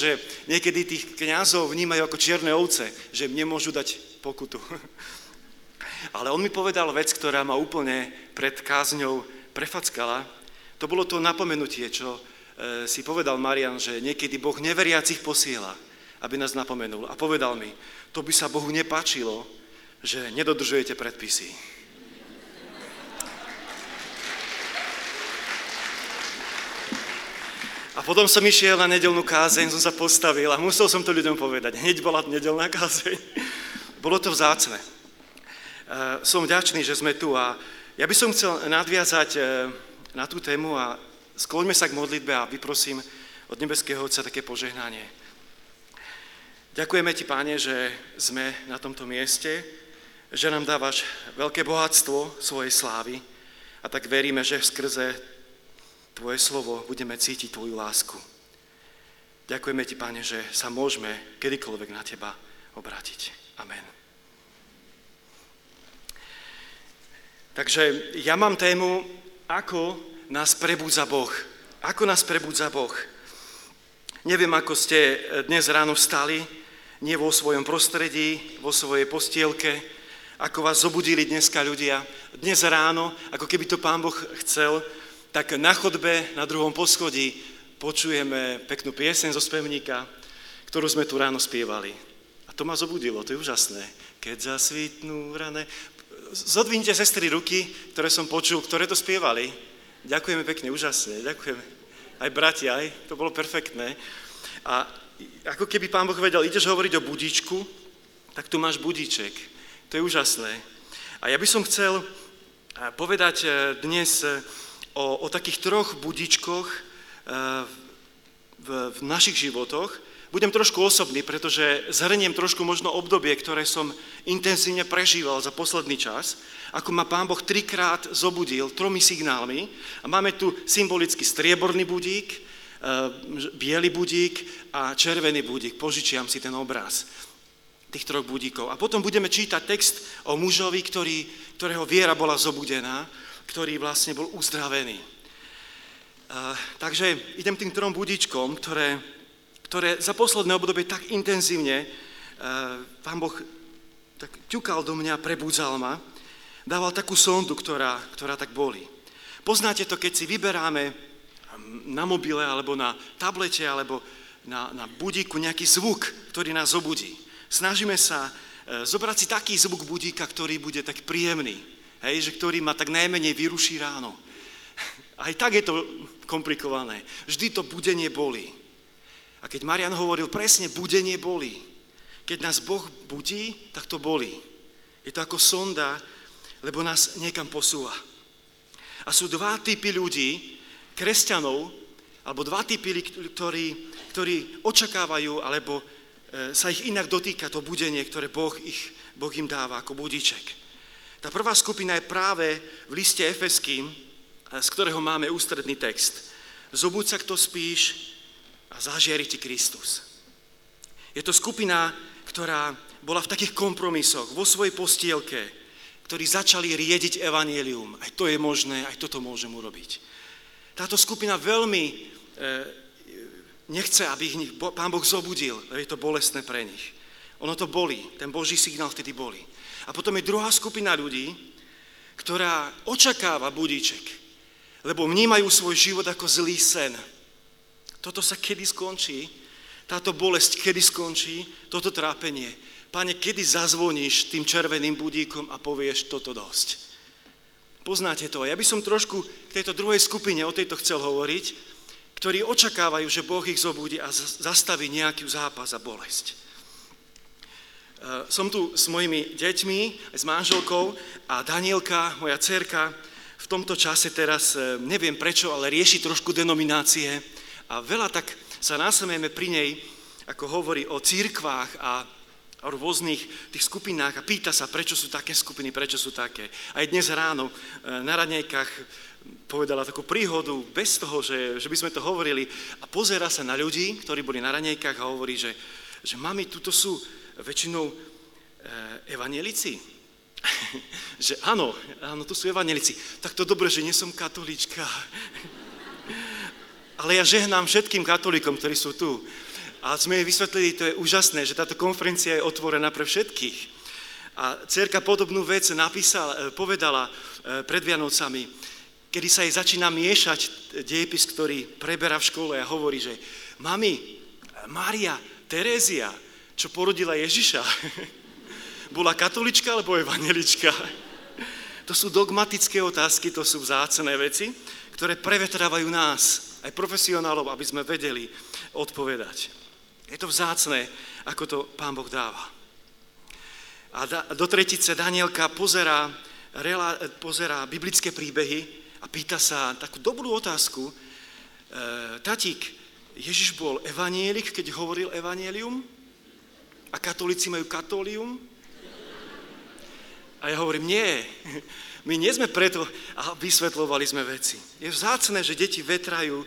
že niekedy tých kňazov vnímajú ako čierne ovce, že im nemôžu dať pokutu. Ale on mi povedal vec, ktorá ma úplne pred kázňou prefackala. To bolo to napomenutie, čo e, si povedal Marian, že niekedy Boh neveriacich posiela, aby nás napomenul. A povedal mi, to by sa Bohu nepáčilo, že nedodržujete predpisy. A potom som išiel na nedelnú kázeň, som sa postavil a musel som to ľuďom povedať. Hneď bola nedelná kázeň. Bolo to vzácne. Eh, som vďačný, že sme tu a ja by som chcel nadviazať eh, na tú tému a skloňme sa k modlitbe a vyprosím od Nebeského Otca také požehnanie. Ďakujeme Ti, Páne, že sme na tomto mieste, že nám dávaš veľké bohatstvo svojej slávy a tak veríme, že skrze Tvoje slovo budeme cítiť Tvoju lásku. Ďakujeme Ti, Páne, že sa môžeme kedykoľvek na Teba obrátiť. Amen. Takže ja mám tému, ako nás prebudza Boh. Ako nás prebudza Boh. Neviem, ako ste dnes ráno vstali, nie vo svojom prostredí, vo svojej postielke, ako vás zobudili dneska ľudia. Dnes ráno, ako keby to Pán Boh chcel, tak na chodbe na druhom poschodí počujeme peknú piesen zo spevníka, ktorú sme tu ráno spievali. A to ma zobudilo, to je úžasné. Keď zasvítnú rane, zodvihnite sestry ruky, ktoré som počul, ktoré to spievali. Ďakujeme pekne, úžasne, ďakujeme. Aj bratia, aj, to bolo perfektné. A ako keby pán Boh vedel, ideš hovoriť o budíčku, tak tu máš budíček. To je úžasné. A ja by som chcel povedať e, dnes e, o, o takých troch budičkoch e, v, v našich životoch, budem trošku osobný, pretože zhrniem trošku možno obdobie, ktoré som intenzívne prežíval za posledný čas, ako ma Pán Boh trikrát zobudil tromi signálmi. A máme tu symbolicky strieborný budík, e, biely budík a červený budík. Požičiam si ten obraz tých troch budíkov. A potom budeme čítať text o mužovi, ktorý, ktorého viera bola zobudená, ktorý vlastne bol uzdravený. Uh, takže idem tým trom budíčkom, ktoré ktoré za posledné obdobie tak intenzívne uh, pán Boh tak ťukal do mňa, prebudzal ma, dával takú sondu, ktorá, ktorá tak boli. Poznáte to, keď si vyberáme na mobile alebo na tablete alebo na, na budíku nejaký zvuk, ktorý nás zobudí. Snažíme sa uh, zobrať si taký zvuk budíka, ktorý bude tak príjemný, hej, že ktorý ma tak najmenej vyruší ráno. Aj tak je to komplikované. Vždy to budenie bolí. A keď Marian hovoril presne, budenie bolí. Keď nás Boh budí, tak to bolí. Je to ako sonda, lebo nás niekam posúva. A sú dva typy ľudí, kresťanov, alebo dva typy, ktorí, ktorí očakávajú, alebo e, sa ich inak dotýka to budenie, ktoré boh, ich, boh im dáva ako budiček. Tá prvá skupina je práve v liste Efeským, z ktorého máme ústredný text. Zobud sa, kto spíš, a zažiari ti Kristus. Je to skupina, ktorá bola v takých kompromisoch, vo svojej postielke, ktorí začali riediť evanielium. Aj to je možné, aj toto môžem urobiť. Táto skupina veľmi e, nechce, aby ich Pán Boh zobudil, je to bolestné pre nich. Ono to bolí, ten Boží signál vtedy bolí. A potom je druhá skupina ľudí, ktorá očakáva budíček, lebo vnímajú svoj život ako zlý sen, toto sa kedy skončí? Táto bolesť kedy skončí? Toto trápenie. Pane, kedy zazvoníš tým červeným budíkom a povieš toto dosť? Poznáte to. Ja by som trošku k tejto druhej skupine o tejto chcel hovoriť, ktorí očakávajú, že Boh ich zobudí a zastaví nejaký zápas a bolesť. E, som tu s mojimi deťmi, s manželkou a Danielka, moja cerka, v tomto čase teraz, e, neviem prečo, ale rieši trošku denominácie a veľa tak sa násmejeme pri nej, ako hovorí o církvách a o rôznych tých skupinách a pýta sa, prečo sú také skupiny, prečo sú také. Aj dnes ráno e, na ranejkách povedala takú príhodu bez toho, že, že by sme to hovorili a pozera sa na ľudí, ktorí boli na ranejkách a hovorí, že, že mami, tuto sú väčšinou e, evanielici. že áno, áno, tu sú evanielici. Tak to dobre, že nie som katolička. Ale ja žehnám všetkým katolíkom, ktorí sú tu. A sme jej vysvetlili, to je úžasné, že táto konferencia je otvorená pre všetkých. A cerka podobnú vec napísala, povedala pred Vianocami, kedy sa jej začína miešať dejepis, ktorý preberá v škole a hovorí, že mami, Mária, Terézia, čo porodila Ježiša, bola katolička alebo evanelička? To sú dogmatické otázky, to sú vzácené veci, ktoré prevetrávajú nás, aj profesionálov, aby sme vedeli odpovedať. Je to vzácné, ako to Pán Boh dáva. A do tretice Danielka pozerá, pozerá biblické príbehy a pýta sa takú dobrú otázku. E, tatík, Ježiš bol evanielik, keď hovoril evanielium? A katolíci majú katólium? A ja hovorím, nie, my nie sme preto a vysvetľovali sme veci. Je vzácne, že deti vetrajú e,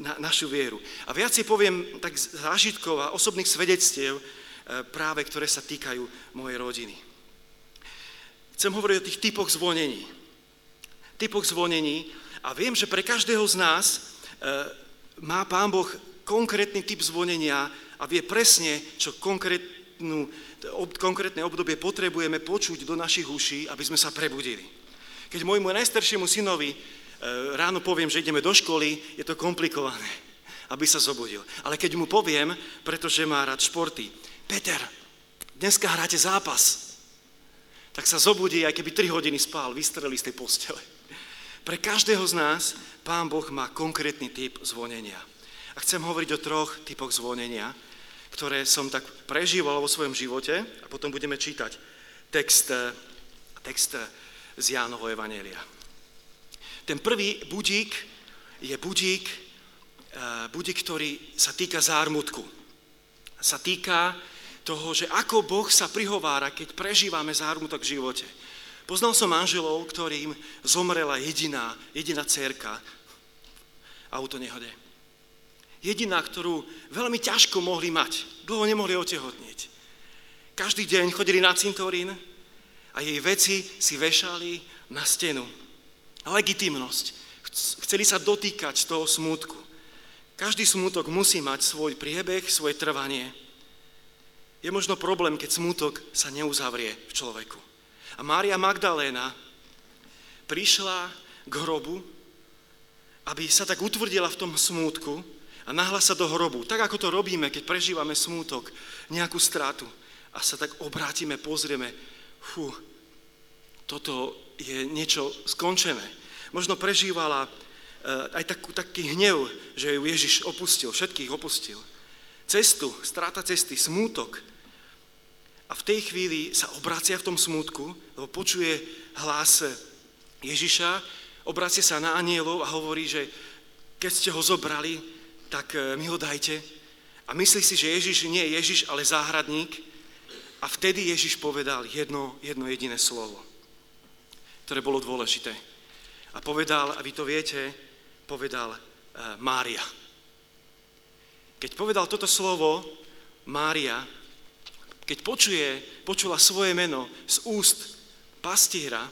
na našu vieru. A viac si poviem tak zážitkov a osobných svedectiev, e, práve ktoré sa týkajú mojej rodiny. Chcem hovoriť o tých typoch zvonení. Typoch zvonení a viem, že pre každého z nás e, má Pán Boh konkrétny typ zvonenia a vie presne, čo konkrétnu konkrétne obdobie potrebujeme počuť do našich uší, aby sme sa prebudili. Keď môjmu najstaršiemu synovi e, ráno poviem, že ideme do školy, je to komplikované, aby sa zobudil. Ale keď mu poviem, pretože má rád športy, Peter, dneska hráte zápas, tak sa zobudí, aj keby 3 hodiny spál, vystrelí z tej postele. Pre každého z nás Pán Boh má konkrétny typ zvonenia. A chcem hovoriť o troch typoch zvonenia, ktoré som tak prežíval vo svojom živote a potom budeme čítať text, text z Jánovo Evanelia. Ten prvý budík je budík, eh, budík, ktorý sa týka zármutku. Sa týka toho, že ako Boh sa prihovára, keď prežívame zármutok v živote. Poznal som manželov, ktorým zomrela jediná, jediná dcerka v autonehode jediná, ktorú veľmi ťažko mohli mať. Dlho nemohli otehotnieť. Každý deň chodili na cintorín a jej veci si vešali na stenu. Legitimnosť. Chceli sa dotýkať toho smútku. Každý smútok musí mať svoj priebeh, svoje trvanie. Je možno problém, keď smútok sa neuzavrie v človeku. A Mária Magdaléna prišla k hrobu, aby sa tak utvrdila v tom smútku, a nahla sa do hrobu, tak ako to robíme, keď prežívame smútok, nejakú stratu a sa tak obrátime, pozrieme, fú, toto je niečo skončené. Možno prežívala uh, aj takú, taký hnev, že ju Ježiš opustil, všetkých opustil. Cestu, strata cesty, smútok. A v tej chvíli sa obracia v tom smútku, lebo počuje hlas Ježiša, obracia sa na anielov a hovorí, že keď ste ho zobrali, tak e, mi ho dajte. A myslí si, že Ježiš nie je Ježiš, ale záhradník. A vtedy Ježiš povedal jedno, jedno jediné slovo, ktoré bolo dôležité. A povedal, a vy to viete, povedal uh, Mária. Keď povedal toto slovo, Mária, keď počuje, počula svoje meno z úst pastiera,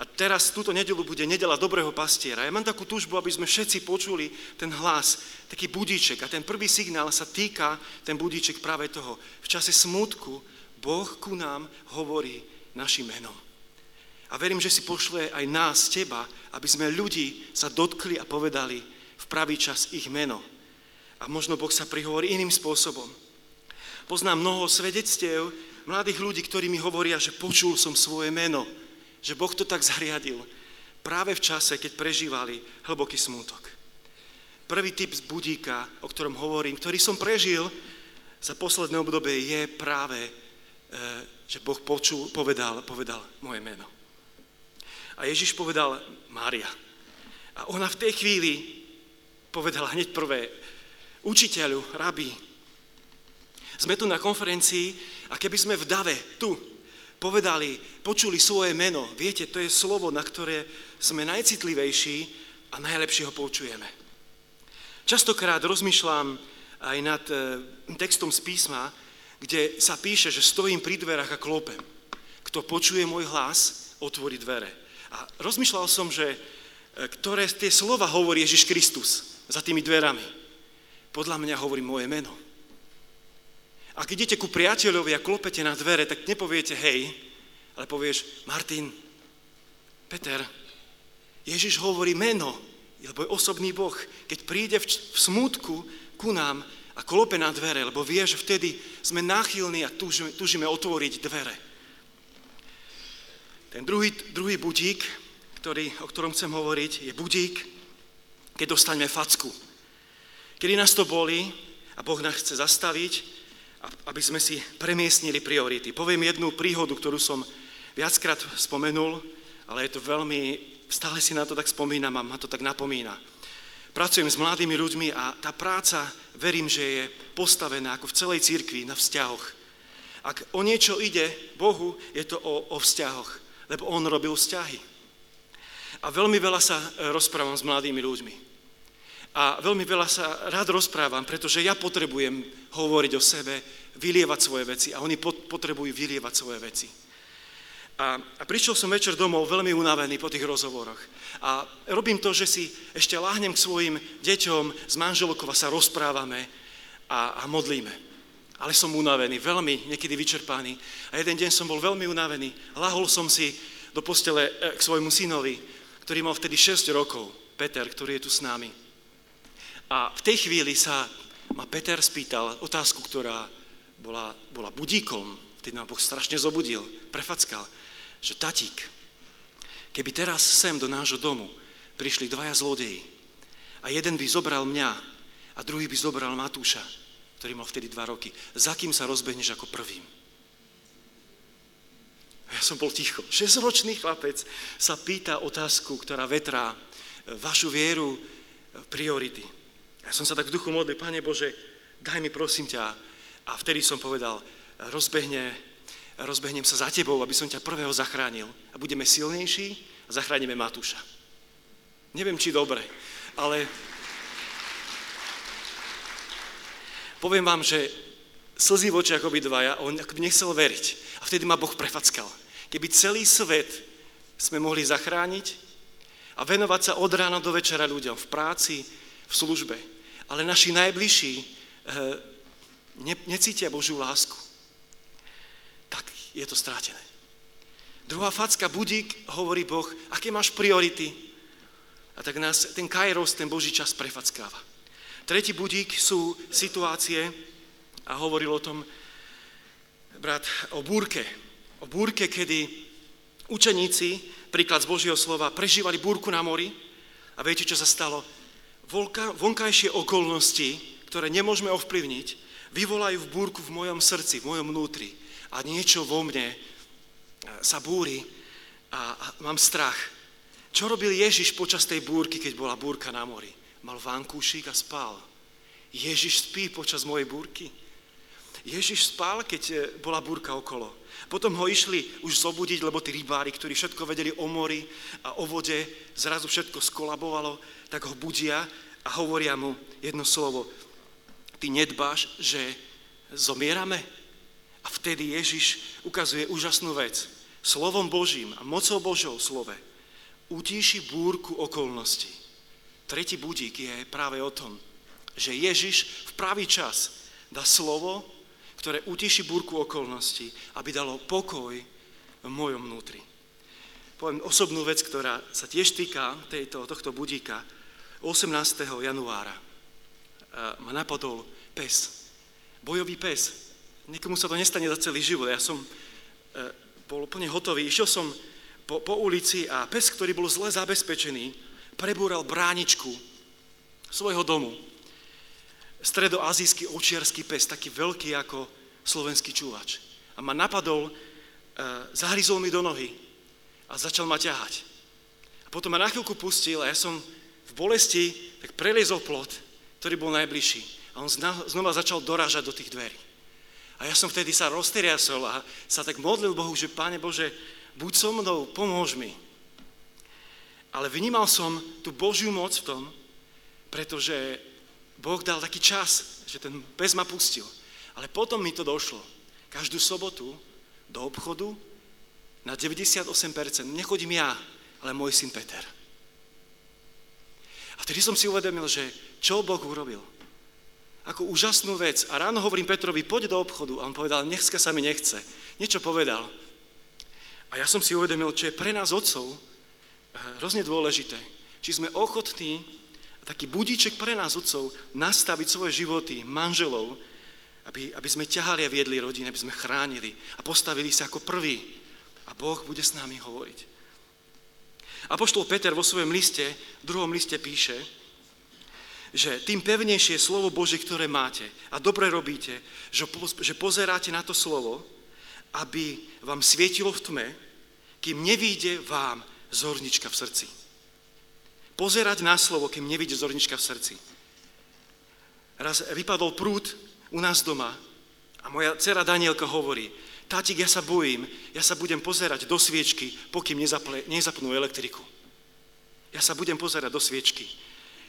a teraz túto nedelu bude nedela dobrého pastiera. Ja mám takú túžbu, aby sme všetci počuli ten hlas, taký budíček. A ten prvý signál sa týka, ten budíček práve toho. V čase smutku Boh ku nám hovorí našim menom. A verím, že si pošle aj nás, teba, aby sme ľudí sa dotkli a povedali v pravý čas ich meno. A možno Boh sa prihovorí iným spôsobom. Poznám mnoho svedectiev mladých ľudí, ktorí mi hovoria, že počul som svoje meno že Boh to tak zariadil práve v čase, keď prežívali hlboký smútok. Prvý typ z budíka, o ktorom hovorím, ktorý som prežil za posledné obdobie, je práve, e, že Boh počul, povedal, povedal moje meno. A Ježiš povedal Mária. A ona v tej chvíli povedala hneď prvé, učiteľu, rabi, sme tu na konferencii a keby sme v dave, tu, povedali, počuli svoje meno. Viete, to je slovo, na ktoré sme najcitlivejší a najlepšie ho počujeme. Častokrát rozmýšľam aj nad e, textom z písma, kde sa píše, že stojím pri dverách a klopem. Kto počuje môj hlas, otvorí dvere. A rozmýšľal som, že e, ktoré tie slova hovorí Ježiš Kristus za tými dverami. podľa mňa hovorí moje meno. Ak idete ku priateľovi a klopete na dvere, tak nepoviete hej, ale povieš Martin, Peter, Ježiš hovorí meno, lebo je osobný Boh. Keď príde v, v smútku ku nám a klope na dvere, lebo vie, že vtedy sme náchylní a túžime, túžime otvoriť dvere. Ten druhý, druhý budík, ktorý, o ktorom chcem hovoriť, je budík, keď dostaneme facku. Kedy nás to boli a Boh nás chce zastaviť, aby sme si premiestnili priority. Poviem jednu príhodu, ktorú som viackrát spomenul, ale je to veľmi, stále si na to tak spomínam a ma to tak napomína. Pracujem s mladými ľuďmi a tá práca, verím, že je postavená ako v celej církvi na vzťahoch. Ak o niečo ide Bohu, je to o, o vzťahoch, lebo On robil vzťahy. A veľmi veľa sa e, rozprávam s mladými ľuďmi. A veľmi veľa sa rád rozprávam, pretože ja potrebujem hovoriť o sebe, vylievať svoje veci a oni potrebujú vylievať svoje veci. A, a prišiel som večer domov veľmi unavený po tých rozhovoroch. A robím to, že si ešte láhnem k svojim deťom s manželkou a sa rozprávame a, a modlíme. Ale som unavený, veľmi niekedy vyčerpaný. A jeden deň som bol veľmi unavený. Lahol som si do postele e, k svojmu synovi, ktorý mal vtedy 6 rokov, Peter, ktorý je tu s nami. A v tej chvíli sa ma Peter spýtal otázku, ktorá bola, bola budíkom, vtedy ma Boh strašne zobudil, prefackal, že tatík, keby teraz sem do nášho domu prišli dvaja zlodeji a jeden by zobral mňa a druhý by zobral Matúša, ktorý mal vtedy dva roky, za kým sa rozbehneš ako prvým? Ja som bol ticho. Šesťročný chlapec sa pýta otázku, ktorá vetrá vašu vieru, priority. Ja som sa tak v duchu modlil, Pane Bože, daj mi prosím ťa. A vtedy som povedal, rozbehne, rozbehnem sa za tebou, aby som ťa prvého zachránil. A budeme silnejší a zachránime Matúša. Neviem, či dobre, ale poviem vám, že slzí v očiach obidvaja, on by nechcel veriť. A vtedy ma Boh prefackal. Keby celý svet sme mohli zachrániť a venovať sa od rána do večera ľuďom v práci, v službe, ale naši najbližší eh, ne, necítia Božiu lásku, tak je to strátené. Druhá facka, budík, hovorí Boh, aké máš priority? A tak nás ten kairos, ten Boží čas prefackáva. Tretí budík sú situácie, a hovoril o tom brat o búrke. O búrke, kedy učeníci, príklad z Božieho slova, prežívali búrku na mori a viete, čo sa stalo? Vonkajšie okolnosti, ktoré nemôžeme ovplyvniť, vyvolajú v búrku v mojom srdci, v mojom vnútri. A niečo vo mne e, sa búri a, mám strach. Čo robil Ježiš počas tej búrky, keď bola búrka na mori? Mal vankúšik a spal. Ježiš spí počas mojej búrky. Ježiš spal, keď e, bola búrka okolo. Potom ho išli už zobudiť, lebo tí rybári, ktorí všetko vedeli o mori a o vode, zrazu všetko skolabovalo tak ho budia a hovoria mu jedno slovo. Ty nedbáš, že zomierame? A vtedy Ježiš ukazuje úžasnú vec. Slovom Božím a mocou Božou slove utíši búrku okolností. Tretí budík je práve o tom, že Ježiš v pravý čas dá slovo, ktoré utíši búrku okolností, aby dalo pokoj v mojom vnútri. Poviem osobnú vec, ktorá sa tiež týka tejto, tohto budíka. 18. januára ma napadol pes, bojový pes. Nikomu sa to nestane za celý život. Ja som e, bol úplne hotový. Išiel som po, po ulici a pes, ktorý bol zle zabezpečený, prebúral bráničku svojho domu. Stredoazijský očiarský pes, taký veľký ako slovenský čúvač. A ma napadol, e, zahryzol mi do nohy a začal ma ťahať. A potom ma na chvíľku pustil a ja som v bolesti, tak preliezol plot, ktorý bol najbližší. A on znova začal dorážať do tých dverí. A ja som vtedy sa rozteriasol a sa tak modlil Bohu, že Pane Bože, buď so mnou, pomôž mi. Ale vnímal som tú Božiu moc v tom, pretože Boh dal taký čas, že ten pes ma pustil. Ale potom mi to došlo. Každú sobotu do obchodu na 98% nechodím ja, ale môj syn Peter. A vtedy som si uvedomil, že čo Boh urobil. ako úžasnú vec. A ráno hovorím Petrovi, poď do obchodu. A on povedal, nechce sa mi nechce. Niečo povedal. A ja som si uvedomil, čo je pre nás otcov eh, hrozne dôležité. Či sme ochotní, taký budíček pre nás otcov, nastaviť svoje životy, manželov, aby, aby sme ťahali a viedli rodiny, aby sme chránili a postavili sa ako prví. A Boh bude s nami hovoriť. Apoštol Peter vo svojom liste, v druhom liste píše, že tým pevnejšie je slovo Bože, ktoré máte a dobre robíte, že pozeráte na to slovo, aby vám svietilo v tme, kým nevíde vám zornička v srdci. Pozerať na slovo, kým nevíde zornička v srdci. Raz vypadol prúd u nás doma a moja dcera Danielka hovorí, tátik, ja sa bojím, ja sa budem pozerať do sviečky, pokým nezaple, nezapnú elektriku. Ja sa budem pozerať do sviečky.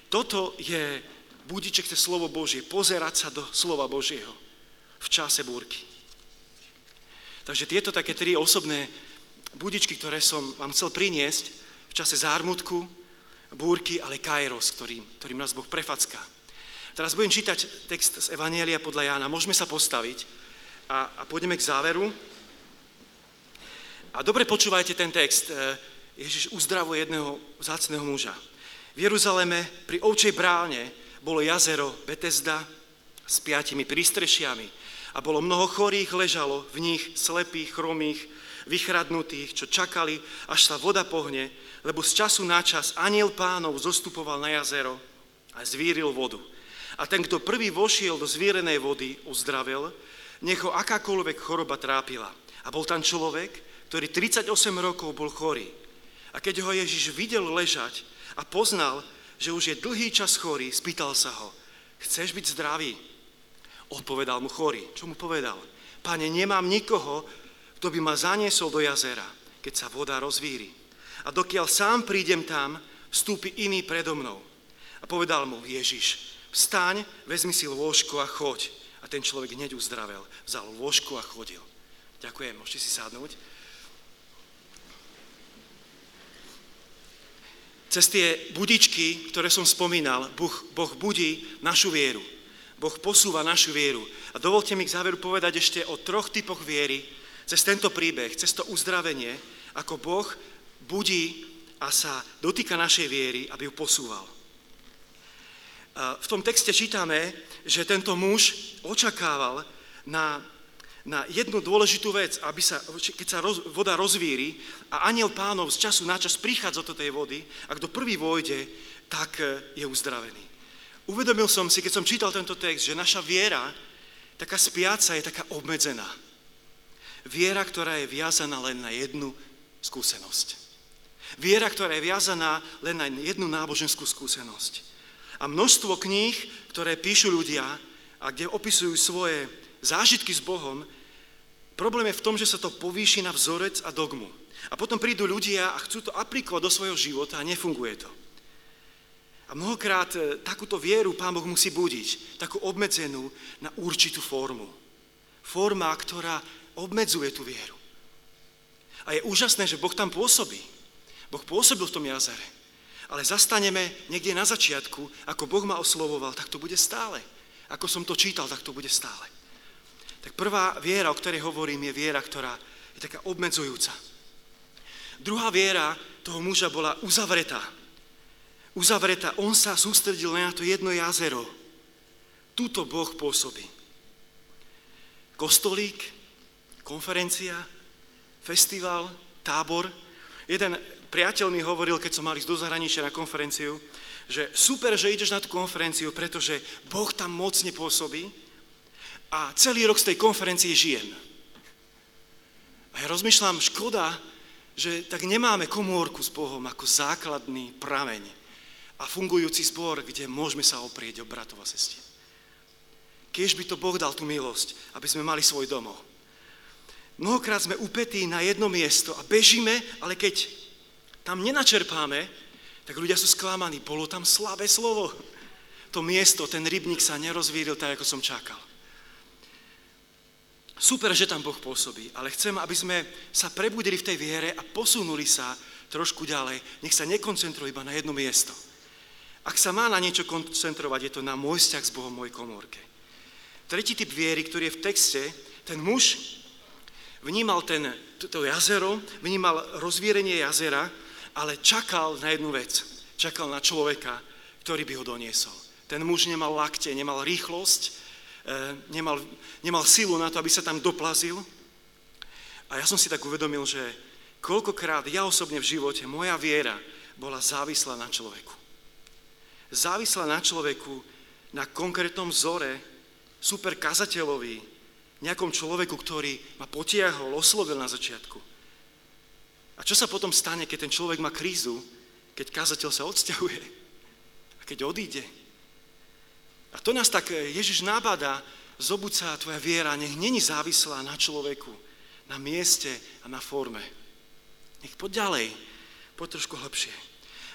Toto je budiček, to slovo Božie, pozerať sa do slova Božieho v čase búrky. Takže tieto také tri osobné budičky, ktoré som vám chcel priniesť v čase zármutku, búrky, ale kairos, ktorým, ktorým nás Boh prefacká. Teraz budem čítať text z Evanielia podľa Jána. Môžeme sa postaviť a, a pôjdeme k záveru. A dobre počúvajte ten text. E, Ježiš uzdravuje jedného zácného muža. V Jeruzaleme pri ovčej bráne bolo jazero Betesda s piatimi prístrešiami a bolo mnoho chorých, ležalo v nich slepých, chromých, vychradnutých, čo čakali, až sa voda pohne, lebo z času na čas aniel pánov zostupoval na jazero a zvíril vodu. A ten, kto prvý vošiel do zvírenej vody, uzdravil, nech ho akákoľvek choroba trápila. A bol tam človek, ktorý 38 rokov bol chorý. A keď ho Ježiš videl ležať a poznal, že už je dlhý čas chorý, spýtal sa ho, chceš byť zdravý? Odpovedal mu chorý. Čo mu povedal? Pane, nemám nikoho, kto by ma zaniesol do jazera, keď sa voda rozvíri. A dokiaľ sám prídem tam, vstúpi iný predo mnou. A povedal mu Ježiš, Vstaň, vezmi si lôžko a choď. A ten človek hneď uzdravel. Vzal lôžko a chodil. Ďakujem, môžete si sadnúť. Cez tie budičky, ktoré som spomínal, boh, boh budí našu vieru. Boh posúva našu vieru. A dovolte mi k záveru povedať ešte o troch typoch viery, cez tento príbeh, cez to uzdravenie, ako Boh budí a sa dotýka našej viery, aby ju posúval. V tom texte čítame, že tento muž očakával na, na jednu dôležitú vec, aby sa, keď sa roz, voda rozvíri a aniel pánov z času na čas prichádza do tej vody a kto prvý vojde, tak e, je uzdravený. Uvedomil som si, keď som čítal tento text, že naša viera, taká spiaca, je taká obmedzená. Viera, ktorá je viazaná len na jednu skúsenosť. Viera, ktorá je viazaná len na jednu náboženskú skúsenosť. A množstvo kníh, ktoré píšu ľudia a kde opisujú svoje zážitky s Bohom, problém je v tom, že sa to povýši na vzorec a dogmu. A potom prídu ľudia a chcú to aplikovať do svojho života a nefunguje to. A mnohokrát e, takúto vieru Pán Boh musí budiť, takú obmedzenú na určitú formu. Forma, ktorá obmedzuje tú vieru. A je úžasné, že Boh tam pôsobí. Boh pôsobil v tom jazere ale zastaneme niekde na začiatku, ako Boh ma oslovoval, tak to bude stále. Ako som to čítal, tak to bude stále. Tak prvá viera, o ktorej hovorím, je viera, ktorá je taká obmedzujúca. Druhá viera toho muža bola uzavretá. Uzavretá, on sa sústredil na to jedno jazero. Tuto Boh pôsobí. Kostolík, konferencia, festival, tábor. Jeden priateľ mi hovoril, keď som mal ísť do zahraničia na konferenciu, že super, že ideš na tú konferenciu, pretože Boh tam mocne pôsobí a celý rok z tej konferencie žijem. A ja rozmýšľam, škoda, že tak nemáme komórku s Bohom ako základný prameň a fungujúci zbor, kde môžeme sa oprieť o bratov a sestier. Keď by to Boh dal tú milosť, aby sme mali svoj domov. Mnohokrát sme upetí na jedno miesto a bežíme, ale keď tam nenačerpáme, tak ľudia sú sklamaní. Bolo tam slabé slovo. To miesto, ten rybník sa nerozvíril tak, ako som čakal. Super, že tam Boh pôsobí, ale chcem, aby sme sa prebudili v tej viere a posunuli sa trošku ďalej. Nech sa nekoncentruje iba na jedno miesto. Ak sa má na niečo koncentrovať, je to na môj vzťah s Bohom, môj komórke. tretí typ viery, ktorý je v texte, ten muž vnímal ten, to jazero, vnímal rozvírenie jazera, ale čakal na jednu vec. Čakal na človeka, ktorý by ho doniesol. Ten muž nemal lakte, nemal rýchlosť, nemal, nemal silu na to, aby sa tam doplazil. A ja som si tak uvedomil, že koľkokrát ja osobne v živote, moja viera bola závislá na človeku. Závislá na človeku, na konkrétnom vzore, super kazateľovi, nejakom človeku, ktorý ma potiahol, oslovil na začiatku. A čo sa potom stane, keď ten človek má krízu, keď kazateľ sa odsťahuje a keď odíde? A to nás tak eh, Ježiš nábada, zobuď sa tvoja viera, nech není závislá na človeku, na mieste a na forme. Nech poď ďalej, poď trošku hlbšie.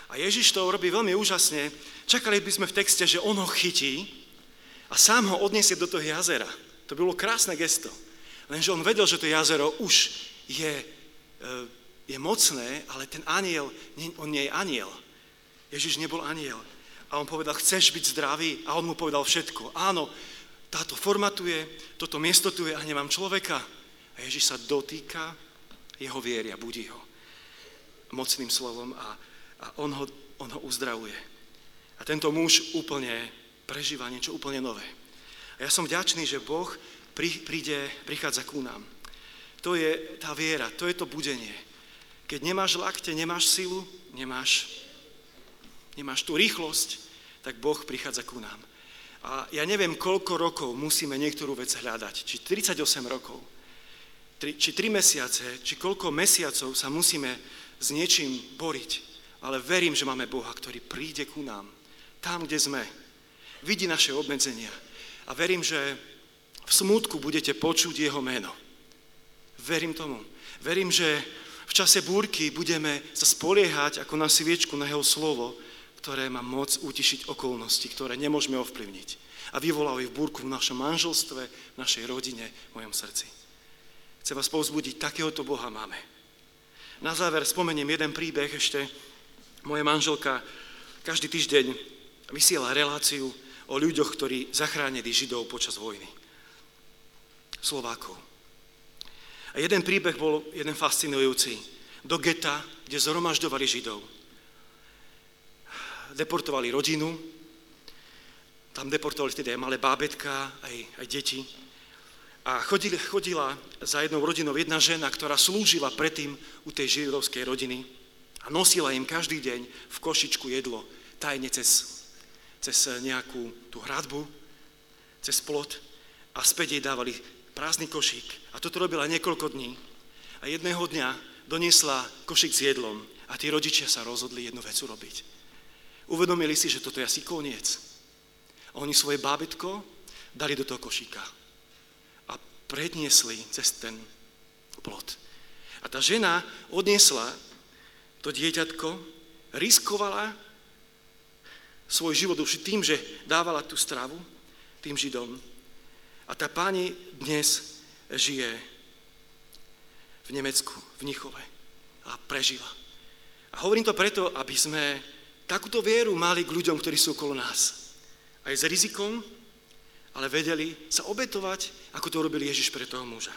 A Ježiš to robí veľmi úžasne. Čakali by sme v texte, že on ho chytí a sám ho odniesie do toho jazera. To bolo krásne gesto. Lenže on vedel, že to jazero už je, e, je mocné, ale ten aniel, on nie je aniel. Ježiš nebol aniel. A on povedal, chceš byť zdravý? A on mu povedal všetko. Áno, táto forma tu je, toto miesto tu je a nemám človeka. A Ježiš sa dotýka jeho viery a budí ho mocným slovom a, a on, ho, on ho uzdravuje. A tento muž úplne prežíva niečo úplne nové. A ja som vďačný, že Boh príde, prichádza ku nám. To je tá viera, to je to budenie. Keď nemáš lakte, nemáš silu, nemáš, nemáš tú rýchlosť, tak Boh prichádza ku nám. A ja neviem, koľko rokov musíme niektorú vec hľadať. Či 38 rokov, či 3 mesiace, či koľko mesiacov sa musíme s niečím boriť. Ale verím, že máme Boha, ktorý príde ku nám, tam, kde sme. Vidí naše obmedzenia a verím, že v smútku budete počuť jeho meno. Verím tomu. Verím, že v čase búrky budeme sa spoliehať ako na sviečku na jeho slovo, ktoré má moc utišiť okolnosti, ktoré nemôžeme ovplyvniť. A vyvolávajú búrku v našom manželstve, v našej rodine, v mojom srdci. Chcem vás povzbudiť, takéhoto Boha máme. Na záver spomeniem jeden príbeh ešte. Moja manželka každý týždeň vysiela reláciu o ľuďoch, ktorí zachránili Židov počas vojny. Slovákov. A jeden príbeh bol jeden fascinujúci. Do geta, kde zhromažďovali Židov. Deportovali rodinu, tam deportovali teda aj malé bábetka, aj, aj deti. A chodili, chodila za jednou rodinou jedna žena, ktorá slúžila predtým u tej židovskej rodiny a nosila im každý deň v košičku jedlo, tajne cez cez nejakú tú hradbu, cez plot a späť jej dávali prázdny košík. A toto robila niekoľko dní. A jedného dňa doniesla košík s jedlom a tí rodičia sa rozhodli jednu vec urobiť. Uvedomili si, že toto je asi koniec. A oni svoje bábetko dali do toho košíka a predniesli cez ten plot. A tá žena odniesla to dieťatko, riskovala svoj život už tým, že dávala tú stravu tým Židom. A tá pani dnes žije v Nemecku, v Nichove a prežila. A hovorím to preto, aby sme takúto vieru mali k ľuďom, ktorí sú okolo nás. Aj s rizikom, ale vedeli sa obetovať, ako to robil Ježiš pre toho muža.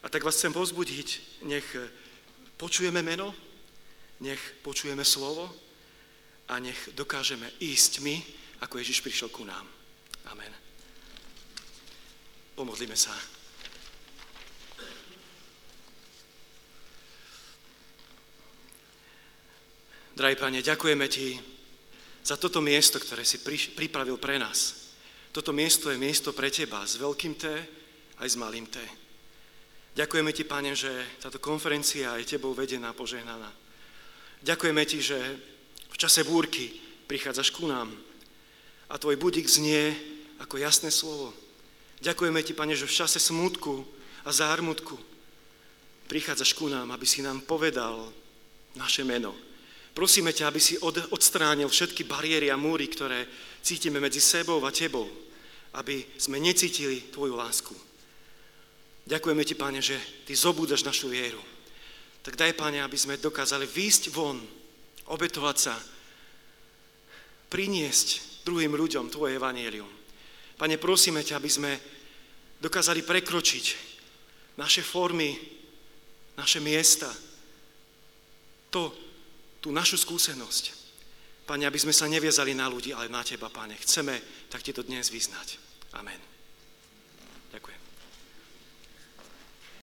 A tak vás chcem pozbudiť, nech počujeme meno, nech počujeme slovo, a nech dokážeme ísť my, ako Ježiš prišiel ku nám. Amen. Pomodlíme sa. Drahý Pane, ďakujeme Ti za toto miesto, ktoré si pripravil pre nás. Toto miesto je miesto pre Teba s veľkým T aj s malým T. Ďakujeme Ti, Pane, že táto konferencia je Tebou vedená, požehnaná. Ďakujeme Ti, že v čase búrky prichádzaš ku nám a tvoj budík znie ako jasné slovo. Ďakujeme ti, Pane, že v čase smutku a zármutku prichádzaš ku nám, aby si nám povedal naše meno. Prosíme ťa, aby si od, odstránil všetky bariéry a múry, ktoré cítime medzi sebou a tebou, aby sme necítili tvoju lásku. Ďakujeme ti, Pane, že ty zobúdaš našu vieru. Tak daj, Pane, aby sme dokázali výjsť von obetovať sa, priniesť druhým ľuďom Tvoje evanielium. Pane, prosíme ťa, aby sme dokázali prekročiť naše formy, naše miesta, to, tú našu skúsenosť. Pane, aby sme sa neviazali na ľudí, ale na Teba, Pane. Chceme tak Ti to dnes vyznať. Amen.